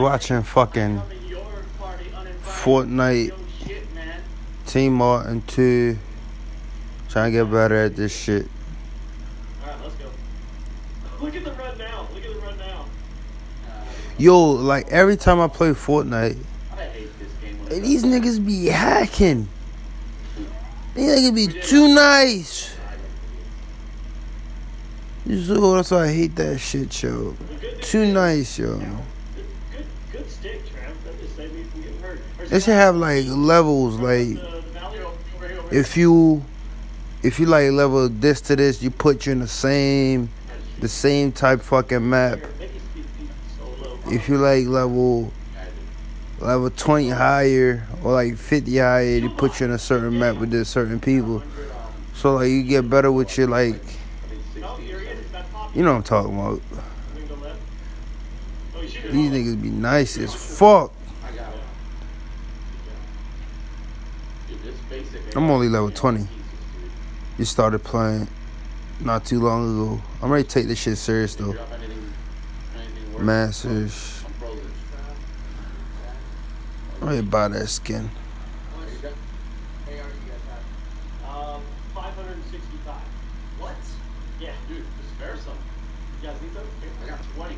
watching fucking Fortnite, Team Martin 2. Trying to get better at this shit. Alright, let's go. Look at the run now. Look at the run now. Yo, like every time I play Fortnite, I hate this game. these niggas be hacking. These niggas be too nice. So that's why I hate that shit, yo. Too nice, yo. They should have like levels, like if you if you like level this to this, you put you in the same the same type fucking map. If you like level level twenty higher or like fifty higher, they put you in a certain map with this certain people. So like you get better with your like you know what I'm talking about. These niggas be nice as fuck. I'm only level 20. You started playing not too long ago. I'm ready to take this shit serious though. Masters. I'm ready to buy that skin. What? Yeah, dude, just spare some. You guys need some? I got 20.